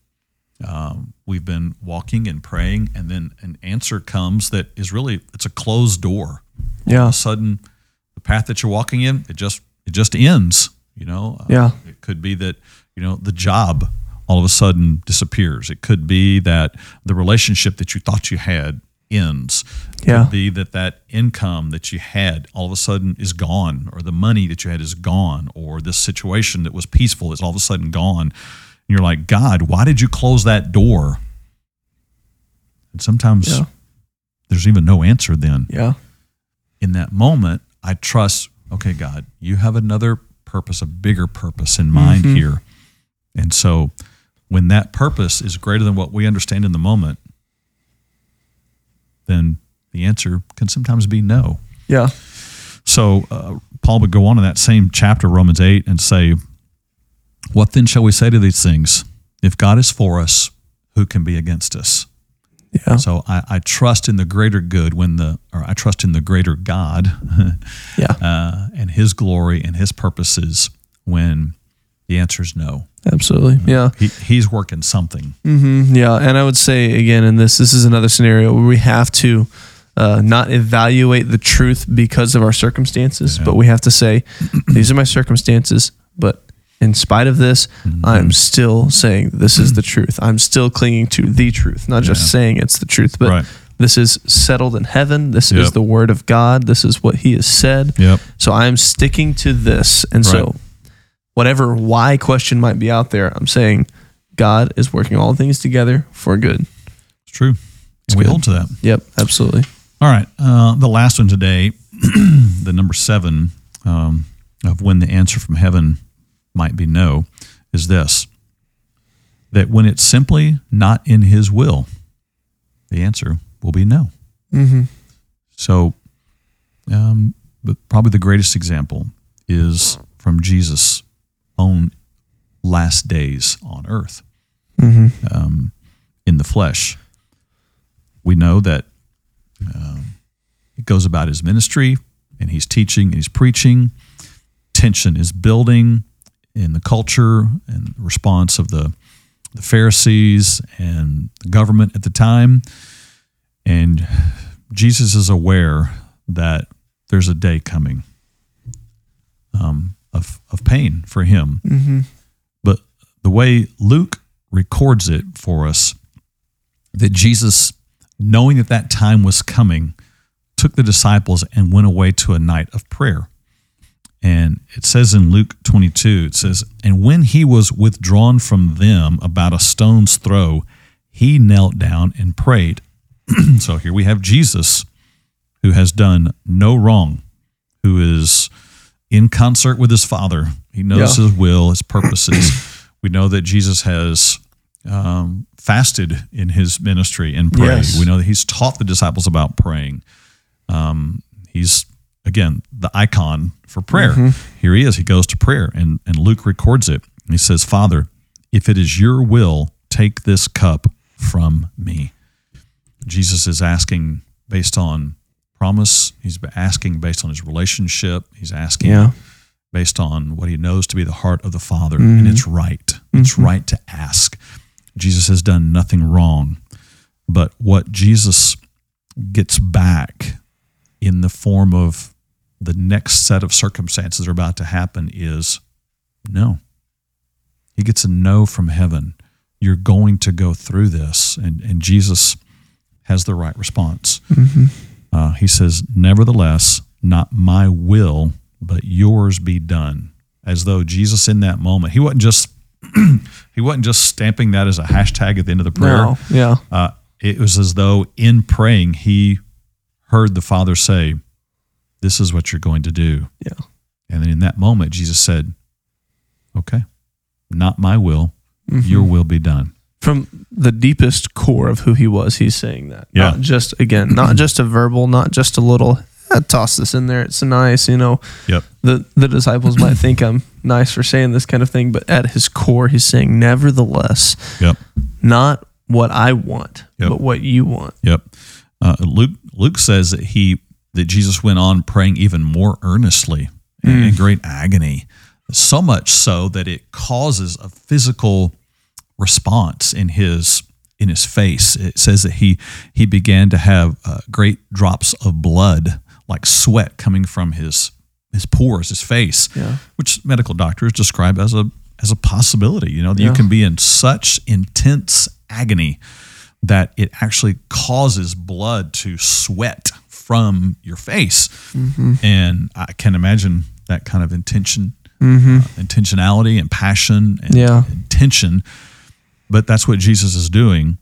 um, we've been walking and praying and then an answer comes that is really it's a closed door all Yeah. of a sudden path that you're walking in it just it just ends you know Uh, Yeah. it could be that you know the job all of a sudden disappears it could be that the relationship that you thought you had ends it Yeah. could be that that income that you had all of a sudden is gone or the money that you had is gone or this situation that was peaceful is all of a sudden gone and you're like god why did you close that door and sometimes Yeah. there's even no answer then Yeah. in that moment, I trust, okay, God, you have another purpose, a bigger purpose in mind Mm-hmm. here. And so when that purpose is greater than what we understand in the moment, then the answer can sometimes be no. Yeah. So uh, Paul would go on in that same chapter, Romans 8, and say, What then shall we say to these things? If God is for us, who can be against us? Yeah. So I, I trust in the greater good when the, or I trust in the greater God [laughs] Yeah. uh, and His glory and His purposes when the answer is no. Absolutely. Yeah. He, he's working something. Mm-hmm. Yeah, and I would say again in this, this is another scenario where we have to uh, not evaluate the truth because of our circumstances, but we have to say, these are my circumstances, but in spite of this, Mm-hmm. I'm still saying this is the truth. I'm still clinging to the truth, not just Yeah. saying it's the truth, but Right. this is settled in heaven. This is the word of God. This is what He has said. Yep. So I'm sticking to this. And Right. so, whatever why question might be out there, I'm saying God is working all things together for good. It's true. And we good. hold to that. Yep, absolutely. All right. Uh, the last one today, [clears throat] the number seven um, of when the answer from heaven might be no, is this that when it's simply not in his will, the answer will be no. Mm-hmm. So um, but probably the greatest example is from Jesus' own last days on earth um, in the flesh. We know that um, he goes about his ministry and he's teaching and he's preaching. Tension is building in the culture and response of the, the Pharisees and the government at the time. And Jesus is aware that there's a day coming um, of, of pain for him. But the way Luke records it for us, that Jesus, knowing that that time was coming, took the disciples and went away to a night of prayer. And it says in Luke 22, it says, And when he was withdrawn from them about a stone's throw, he knelt down and prayed. [clears throat] so here we have Jesus, who has done no wrong, who is in concert with his Father. He knows Yeah. his will, his purposes. [clears throat] we know that Jesus has um, fasted in his ministry and prayed. Yes. We know that he's taught the disciples about praying. Um, he's again the icon for prayer. Mm-hmm. Here he is. He goes to prayer, and and Luke records it. And he says, "Father, if it is your will, take this cup from me." Jesus is asking based on promise. He's asking based on his relationship. He's asking Yeah. based on what he knows to be the heart of the Father, and mm-hmm. it's right. It's mm-hmm. right to ask. Jesus has done nothing wrong, but what Jesus gets back in the form of the next set of circumstances are about to happen is no. He gets a no from heaven. You're going to go through this, and and Jesus has the right response. Uh, he says, Nevertheless, not my will, but yours be done. As though Jesus in that moment, he wasn't just [clears throat] he wasn't just stamping that as a hashtag at the end of the prayer. No. Yeah. Uh, it was as though in praying he heard the Father say, "This is what you're going to do." Yeah. And then in that moment, Jesus said, "Okay, not my will, your will be done." From the deepest core of who he was, he's saying that. Yeah. Not just again, not [clears throat] just a verbal, not just a little "Eh, toss this in there. It's nice, you know. Yep. The the disciples might think I'm [clears throat] nice for saying this kind of thing, but at his core, he's saying, nevertheless, Yep. not what I want, Yep. but what you want. Yep. Uh, Luke Luke says that he that Jesus went on praying even more earnestly and in great agony, so much so that it causes a physical response in his in his face. It says that he he began to have uh, great drops of blood, like sweat, coming from his his pores, his face, Yeah. which medical doctors describe as a as a possibility. You know, that you can be in such intense agony that it actually causes blood to sweat from your face. Mm-hmm. And I can imagine that kind of intention, uh, intentionality and passion and, Mm-hmm. Yeah. and tension. But that's what Jesus is doing.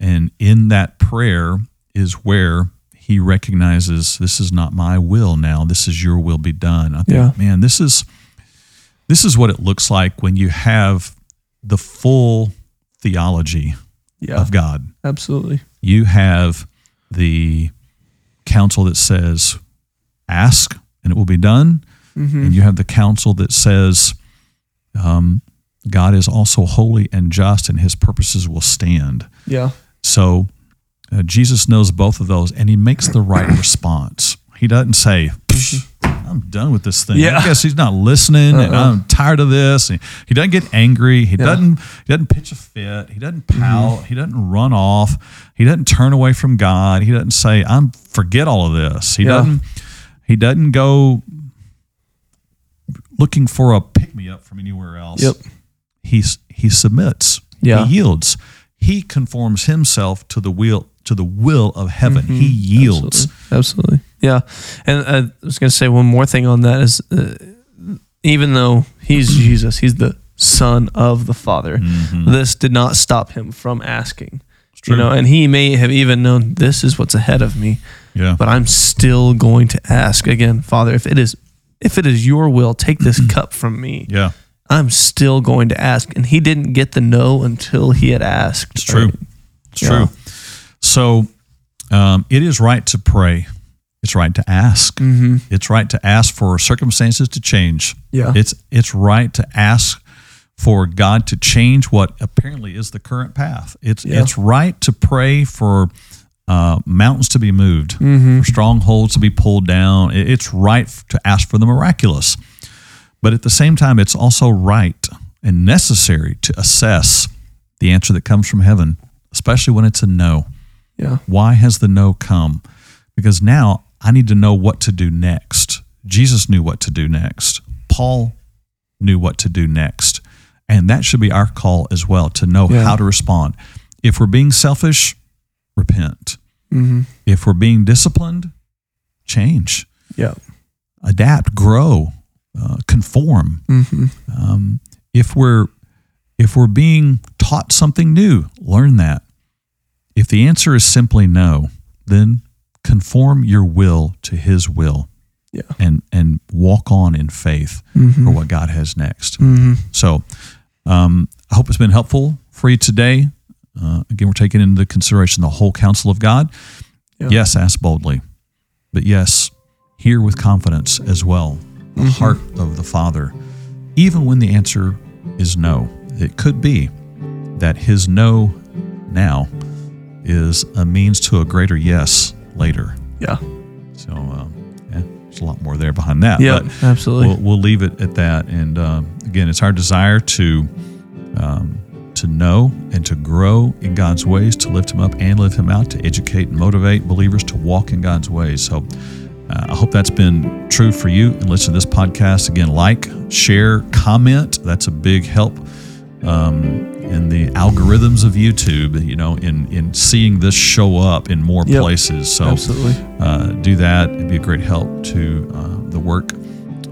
And in that prayer is where he recognizes this is not my will now. This is your will be done. I think, Yeah. man, this is this is what it looks like when you have the full theology Yeah. of God. Absolutely. You have the counsel that says, ask and it will be done. And you have the counsel that says, um, God is also holy and just and his purposes will stand. Yeah. So uh, Jesus knows both of those and he makes the right response. He doesn't say, "Psh, I'm done with this thing. Yeah. I guess he's not listening and Uh-uh. I'm tired of this. And he doesn't get angry. He Yeah. doesn't he doesn't pitch a fit. He doesn't mm-hmm. pout. He doesn't run off. He doesn't turn away from God. He doesn't say, I'm forget all of this. He Yeah. doesn't he doesn't go looking for a pick me up from anywhere else Yep. he he submits. Yeah. He yields. He conforms himself to the will to the will of heaven. He mm-hmm. yields. Absolutely. Absolutely. Yeah. And I was going to say one more thing on that is uh, even though he's [clears throat] Jesus, he's the son of the Father, this did not stop him from asking. true. You know, and he may have even known this is what's ahead of me, Yeah. but I'm still going to ask again, Father, if it is if it is your will, take this [clears throat] cup from me. yeah. I'm still going to ask. And he didn't get the no until he had asked. It's true. Right? It's Yeah. true. So um, it is right to pray It's right to ask. Mm-hmm. It's right to ask for circumstances to change. Yeah. It's it's right to ask for God to change what apparently is the current path. It's Yeah. it's right to pray for uh, mountains to be moved, Mm-hmm. for strongholds to be pulled down. It's right to ask for the miraculous, but at the same time, it's also right and necessary to assess the answer that comes from heaven, especially when it's a no. Yeah. Why has the no come? Because now I need to know what to do next. Jesus knew what to do next. Paul knew what to do next. And that should be our call as well to know Yeah. how to respond. If we're being selfish, repent. Mm-hmm. If we're being disciplined, change, Yeah. adapt, grow, uh, conform. Mm-hmm. Um, if we're if we're being taught something new, learn that. If the answer is simply no, then conform your will to His will, Yeah. and and walk on in faith Mm-hmm. for what God has next. Mm-hmm. So, um, I hope it's been helpful for you today. Uh, again, we're taking into consideration the whole counsel of God. Yeah. Yes, ask boldly, but yes, hear with confidence as well the heart of the Father, even when the answer is no. It could be that his no now is a means to a greater yes later. Yeah. So, um, yeah, there's a lot more there behind that. Yeah. but Absolutely. we'll, we'll leave it at that. And um, again, it's our desire to um, to know and to grow in God's ways, to lift Him up and live Him out, to educate and motivate believers to walk in God's ways. So. Uh, I hope that's been true for you. And listen to this podcast again. Like, share, comment. That's a big help um, in the algorithms of YouTube. You know, in in seeing this show up in more Yep. places. So Absolutely. uh, do that. It'd be a great help to uh, the work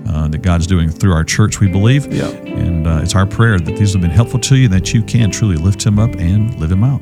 uh, that God's doing through our church, we believe. Yeah. And uh, it's our prayer that these have been helpful to you, that you can truly lift Him up and live Him out.